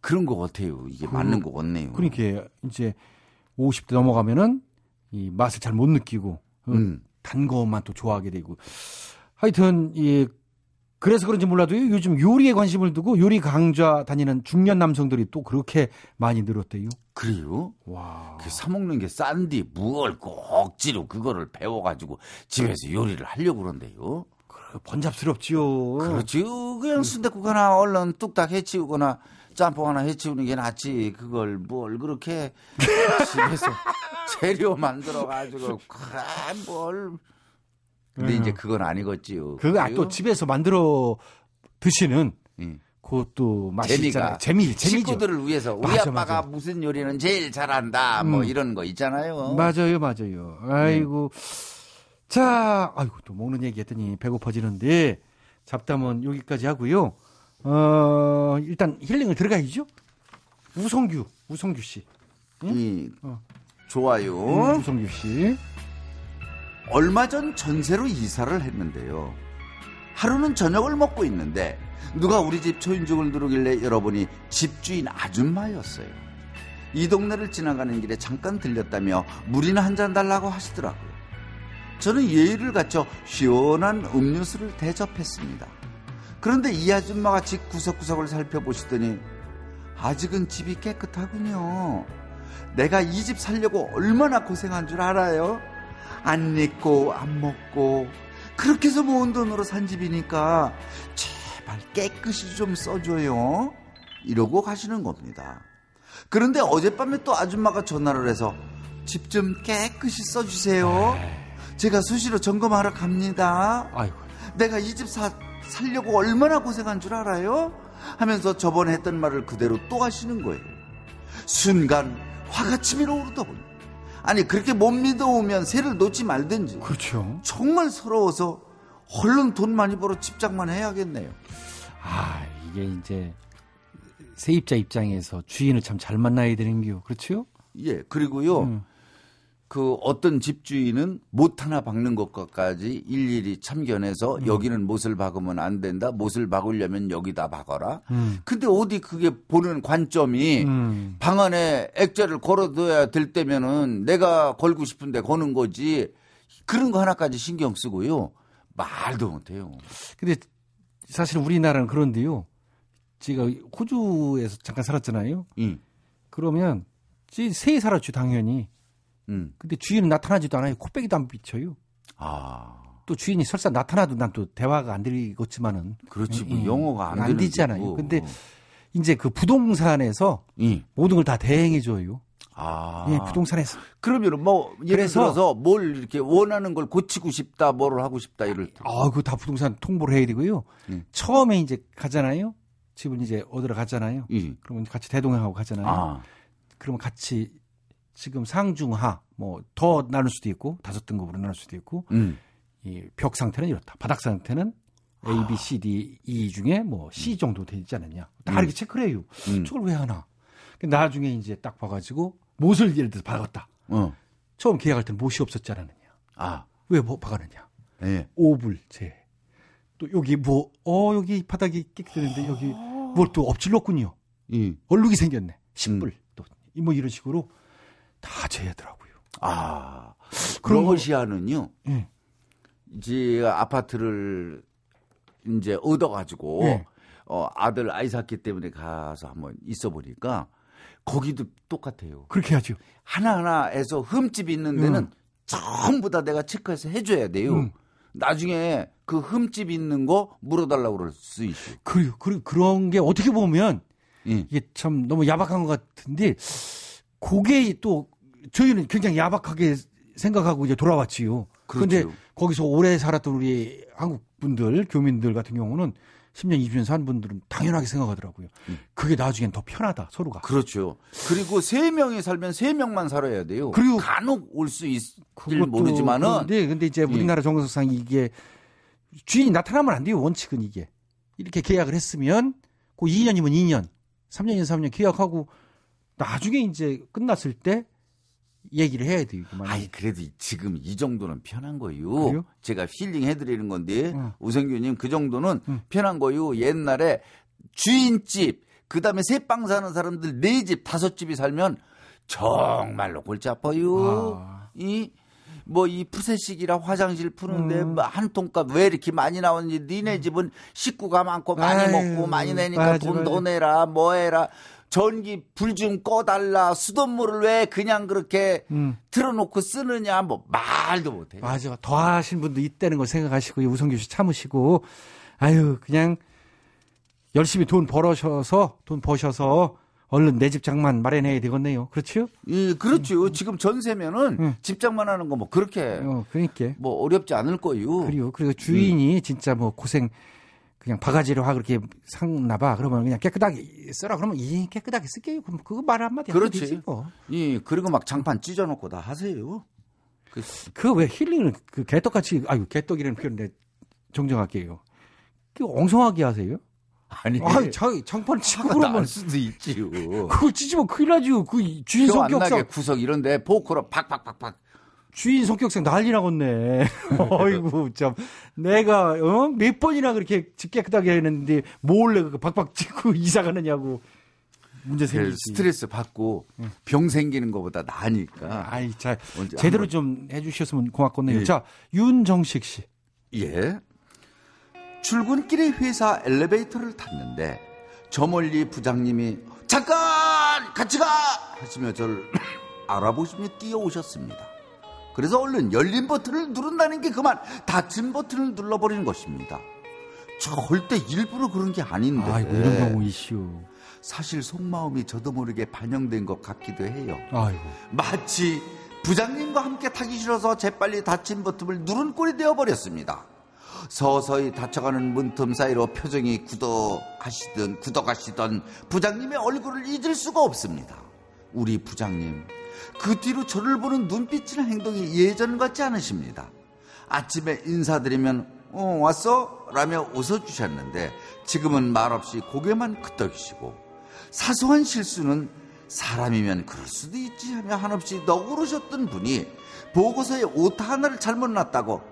그런 것 같아요. 이게 맞는 것 같네요. 그러니까 이제 50대 넘어가면은 이 맛을 잘 못 느끼고 어, 음. 단 것만 또 좋아하게 되고 하여튼 이 그래서 그런지 몰라도요 요즘 요리에 관심을 두고 요리 강좌 다니는 중년 남성들이 또 그렇게 많이 늘었대요. 그래요? 와. 그 사 먹는 게 싼디 무얼 꼭 억지로 그거를 배워가지고 집에서 요리를 하려고 그런데요. 번잡스럽지요. 그렇죠. 그냥 순대국 하나 얼른 뚝딱 해치우거나 짬뽕 하나 해치우는 게 낫지. 그걸 뭘 그렇게 집에서 재료 만들어 가지고 그래 뭘. 근데 음. 이제 그건 아니겠지요. 그거 아, 또? 집에서 만들어 드시는 예. 그것도 있잖아요. 재미, 재미죠. 식구들을 위해서 우리 맞아, 아빠가 맞아. 무슨 요리는 제일 잘한다. 뭐 음. 이런 거 있잖아요. 맞아요, 맞아요. 아이고. 자, 아이고, 또 먹는 얘기 했더니 배고파지는데, 잡담은 여기까지 하고요. 어, 일단 힐링을 들어가야죠. 우성규, 우성규 씨. 이, 어. 좋아요. 음, 우성규 씨. 얼마 전 전세로 이사를 했는데요. 하루는 저녁을 먹고 있는데 누가 우리 집 초인종을 누르길래 열어보니 집주인 아줌마였어요. 이 동네를 지나가는 길에 잠깐 들렸다며 물이나 한 잔 달라고 하시더라고요. 저는 예의를 갖춰 시원한 음료수를 대접했습니다. 그런데 이 아줌마가 집 구석구석을 살펴보시더니 아직은 집이 깨끗하군요. 내가 이 집 살려고 얼마나 고생한 줄 알아요? 안 입고 안 먹고 그렇게 해서 모은 돈으로 산 집이니까 제발 깨끗이 좀 써줘요. 이러고 가시는 겁니다. 그런데 어젯밤에 또 아줌마가 전화를 해서 집 좀 깨끗이 써주세요. 제가 수시로 점검하러 갑니다. 내가 이 집 살려고 얼마나 고생한 줄 알아요? 하면서 저번에 했던 말을 그대로 또 하시는 거예요. 순간 화가 치밀어 오르더군요. 아니 그렇게 못 믿어오면 새를 놓지 말든지. 그렇죠. 정말 서러워서 얼른 돈 많이 벌어 집장만 해야겠네요. 아, 이게 이제 세입자 입장에서 주인을 참 잘 만나야 되는 게요. 그렇죠? 예, 그리고요. 음. 그 어떤 집주인은 못 하나 박는 것까지 일일이 참견해서 음. 여기는 못을 박으면 안 된다. 못을 박으려면 여기다 박아라. 음. 근데 어디 그게 보는 관점이 음. 방 안에 액자를 걸어둬야 될 때면은 내가 걸고 싶은데 거는 거지. 그런 거 하나까지 신경 쓰고요. 말도 못해요. 근데 사실 우리나라는 그런데요. 제가 호주에서 잠깐 살았잖아요. 응. 그러면 지 새에 살았죠 당연히. 응. 근데 주인은 나타나지도 않아요. 코빼기도 안 비쳐요. 아. 또 주인이 설사 나타나도 난 또 대화가 안 되겠지만은. 그렇지. 뭐 예, 영어가 안 안 되잖아요. 뭐. 근데 이제 그 부동산에서 예. 모든 걸 다 대행해 줘요. 아. 예, 부동산에서. 그러면 뭐 예를 그래서- 들어서 뭘 이렇게 원하는 걸 고치고 싶다, 뭐를 하고 싶다 이럴 때. 아, 그거 다 부동산 통보를 해야 되고요. 예. 처음에 이제 가잖아요. 집을 이제 얻으러 가잖아요. 예. 그러면 같이 대동행하고 가잖아요. 아. 그러면 같이 지금 상중하 뭐 더 나눌 수도 있고 다섯 등급으로 나눌 수도 있고 음. 이벽 상태는 이렇다. 바닥 상태는 A, B, C, D, E 중에 뭐 C 정도 되지 않느냐. 다 음. 이렇게 체크를 해요. 음. 저걸 왜 하나? 나중에 이제 딱 봐가지고 못을 예를 들어서 박았다. 어. 처음 계약할 때는 못이 없었지 않았느냐. 아. 왜 뭐 박았느냐. 예. 오불제. 또 여기 뭐, 어, 여기 바닥이 깨끗했는데 여기 뭘 또 엎질렀군요. 예. 얼룩이 생겼네. 음. 10불. 또, 뭐 이런 식으로 다 제하더라고요. 아. 그런 거- 러시아는요. 예. 이제 아파트를 이제 얻어가지고 예. 어, 아들 아이사키 때문에 가서 한번 있어 보니까 거기도 똑같아요. 그렇게 하죠. 하나하나에서 흠집 있는 데는 음. 전부 다 내가 체크해서 해줘야 돼요. 음. 나중에 그 흠집 있는 거 물어달라고 그럴 수 있죠. 그, 그, 그런 게 어떻게 보면 예. 이게 참 너무 야박한 것 같은데 그게 또 저희는 굉장히 야박하게 생각하고 이제 돌아왔지요. 그런데 그렇죠. 거기서 오래 살았던 우리 한국 분들, 교민들 같은 경우는 10년, 20년 산 분들은 당연하게 생각하더라고요. 그게 나중엔 더 편하다, 서로가. 그렇죠. 그리고 세 명이 살면 세 명만 살아야 돼요. 그리고 간혹 올 수 있을 모르지만은 그런데 근데 이제 예. 우리나라 정서상 이게 주인이 나타나면 안 돼요. 원칙은 이게 이렇게 계약을 했으면 그 2년이면 2년, 3년이면 3년 계약하고 나중에 이제 끝났을 때 얘기를 해야 만약에. 아이 그래도 지금 이 정도는 편한 거요. 그래요? 제가 힐링 해드리는 건데 응. 우성규님 그 정도는 편한 거요. 옛날에 주인집 그다음에 새빵 사는 사람들 네 집 다섯 집이 살면 정말로 골치 아파요. 아. 이 뭐이 푸세식이라 화장실 푸는데 음. 뭐한 통값 왜 이렇게 많이 나오는지 니네 집은 식구가 많고 많이 아유, 먹고 많이 내니까 돈 더. 내라 뭐 해라 전기 불 좀 꺼달라 수돗물을 왜 그냥 그렇게 음. 틀어놓고 쓰느냐 뭐 말도 못해. 맞아. 더 하신 분도 있다는 걸 생각하시고 우성규 씨 참으시고 아유 그냥 열심히 돈 벌어셔서 돈 버셔서 얼른 내 집 장만 마련해야 되겠네요. 그렇죠? 예, 그렇죠. 지금 전세면은 집장만 하는 거 뭐 그렇게 어, 그러니까. 뭐 어렵지 않을 거요. 그리고 그리고 주인이 음. 진짜 뭐 고생 그냥 바가지로 하고 그렇게 샀나 봐. 그러면 그냥 깨끗하게 써라. 그러면 이 깨끗하게 쓸게요. 그럼 그거 말 한마디 하면 되지 그렇지. 뭐. 예, 그리고 막 장판 찢어놓고 다 하세요. 그, 그왜 힐링을 그 개떡같이 아유 개떡이라는 표현인데 정정할게요. 그 엉성하게 하세요? 아니, 아이, 자, 장판 치고 그러면 날 수도 있지요. 그거 찢으면 큰일 나죠. 그 주인 성격상 구석 이런데 포크로 팍팍팍팍. 주인 성격상 난리 나겠네. 어이구 참 내가 어? 몇 번이나 그렇게 집 깨끗하게 했는데 몰래 그 박박 찍고 이사 가느냐고 문제 생기지. 스트레스 받고 병 생기는 것보다 나으니까. 아이 자 제대로 좀 해주셨으면 고맙겠네요. 예. 자 윤정식 씨. 예. 출근길에 회사 엘리베이터를 탔는데 저 멀리 부장님이 잠깐 같이 가 하시며 저를 알아보시며 뛰어오셨습니다. 그래서 얼른 열린 버튼을 누른다는 게 그만 닫힌 버튼을 눌러버리는 것입니다. 절대 일부러 그런 게 아닌데. 아이고 이런 경우 이슈. 사실 속마음이 저도 모르게 반영된 것 같기도 해요. 아이고. 마치 부장님과 함께 타기 싫어서 재빨리 닫힌 버튼을 누른 꼴이 되어버렸습니다. 서서히 닫혀가는 문틈 사이로 표정이 굳어가시던 굳어가시던 부장님의 얼굴을 잊을 수가 없습니다. 우리 부장님 그 뒤로 저를 보는 눈빛이나 행동이 예전 같지 않으십니다. 아침에 인사드리면 어 왔어? 라며 웃어주셨는데 지금은 말없이 고개만 끄덕이시고 사소한 실수는 사람이면 그럴 수도 있지 하며 한없이 너그러셨던 분이 보고서에 오타 하나를 잘못 놨다고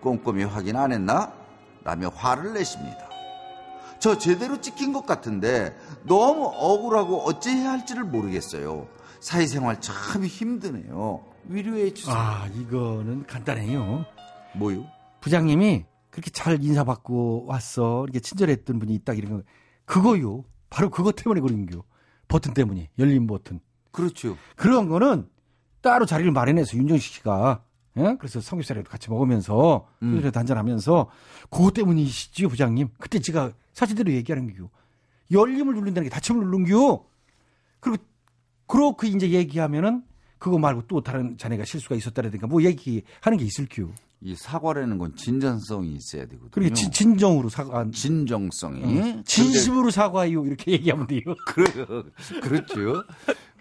꼼꼼히 확인 안 했나? 라며 화를 내십니다. 저 제대로 찍힌 것 같은데 너무 억울하고 어찌해야 할지를 모르겠어요. 사회생활 참 힘드네요. 위로해 주세요. 아 이거는 간단해요. 뭐요? 부장님이 그렇게 잘 인사받고 왔어. 이렇게 친절했던 분이 있다 이런 거. 그거요. 바로 그것 때문에 그런 거. 버튼 때문에 열린 버튼. 그렇죠. 그런 거는 따로 자리를 마련해서 윤정식 씨가 예? 그래서 삼겹살이라도 같이 먹으면서 음. 술이라도 한잔하면서 그것 때문이시지요 부장님. 그때 제가 사실대로 얘기하는 거요. 열림을 누른다는 게 닫힘을 누른 겨. 그리고 그렇게 이제 얘기하면은 그거 말고 또 다른 자네가 실수가 있었다라든가 뭐 얘기하는 게 있을 큐. 이 사과라는 건 진정성이 있어야 되거든요. 그리고 진, 진정으로 사과. 진정성이. 어, 진심으로 사과해요. 이렇게 얘기하면 돼요. 그래요. 그렇죠.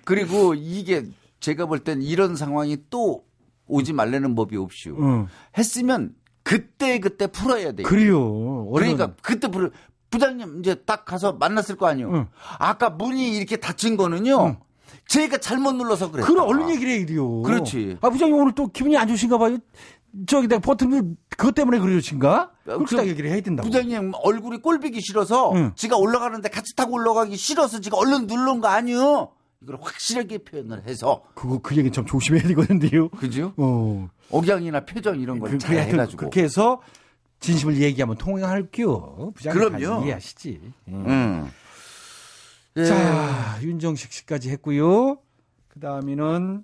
그리고 이게 제가 볼 땐 이런 상황이 또 오지 말라는 법이 없이요. 응. 했으면 그때 그때 풀어야 돼요. 그래요. 얼른. 그러니까 그때 풀어. 부장님 이제 딱 가서 만났을 거 아니에요. 아까 문이 이렇게 닫힌 거는요. 제가 잘못 눌러서 그래요. 그래 얼른 얘기를 해야 돼요. 그렇지. 아 부장님 오늘 또 기분이 안 좋으신가 봐요. 저기 내가 버튼을 그것 때문에 그러신가? 그렇게 딱 얘기를 해야 된다고. 부장님 얼굴이 꼴비기 싫어서 지가 올라가는데 같이 타고 올라가기 싫어서 지가 얼른 누른 거 아니요. 이걸 확실하게 표현을 해서 그거 그 얘기 좀 조심해야 되거든요. 그죠? 어. 억양이나 표정 이런 걸 그, 잘그 해가지고 그렇게 해서 진심을 얘기하면 통할게요. 부장님 이해하시지. 음. 예. 자 윤정식 씨까지 했고요. 그 다음에는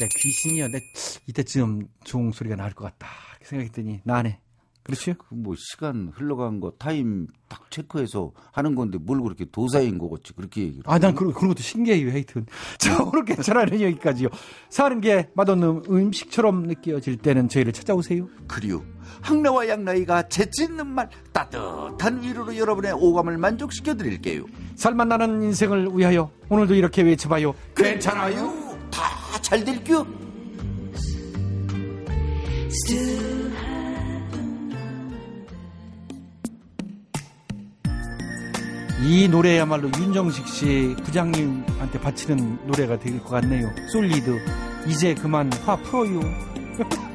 내 귀신이야. 내 이때쯤 좋은 소리가 나올 것 같다. 이렇게 생각했더니 나네. 그렇죠? 뭐 시간 흘러간 거 타임 딱 체크해서 하는 건데 뭘 그렇게 도사인 거 같지 그렇게 얘기를 아, 난 그런, 그런 것도 신기해요, 하여튼. 자, 오늘 괜찮아요, 여기까지요. 사는 게 맛없는 음식처럼 느껴질 때는 저희를 찾아오세요. 그리요 항나와 양나이가 재치있는 말 따뜻한 위로로 여러분의 오감을 만족시켜 드릴게요 살맛 나는 인생을 위하여 오늘도 이렇게 외쳐봐요. 괜찮아요 다 잘 될게요 이 노래야말로 윤정식 씨 부장님한테 바치는 노래가 될 것 같네요. 솔리드. 이제 그만 화 풀어요.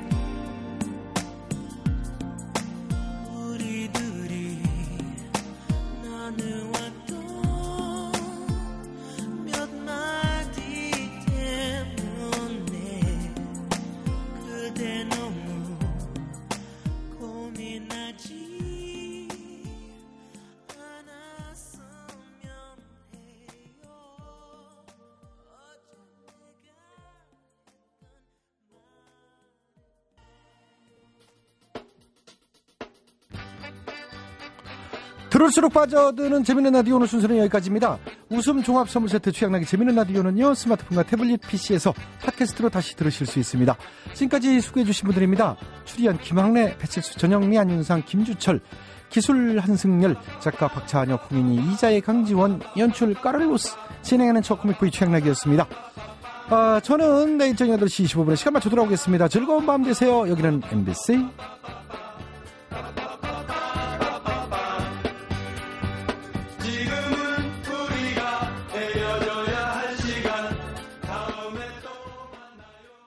들을수록 빠져드는 재밌는 라디오 오늘 순서는 여기까지입니다. 웃음 종합 선물 세트 최양락의 재밌는 라디오는요. 스마트폰과 태블릿 PC에서 팟캐스트로 다시 들으실 수 있습니다. 지금까지 수고해주신 분들입니다. 출연 김학래, 배칠수, 전영미, 안윤상, 김주철, 기술 한승열, 작가 박차한여, 공인이 이자의 강지원, 연출 까를로스, 진행하는 저 코믹부의 최양락이였습니다. 아, 저는 내일 저녁 8시 25분에 시간 맞춰 돌아오겠습니다. 즐거운 밤 되세요. 여기는 MBC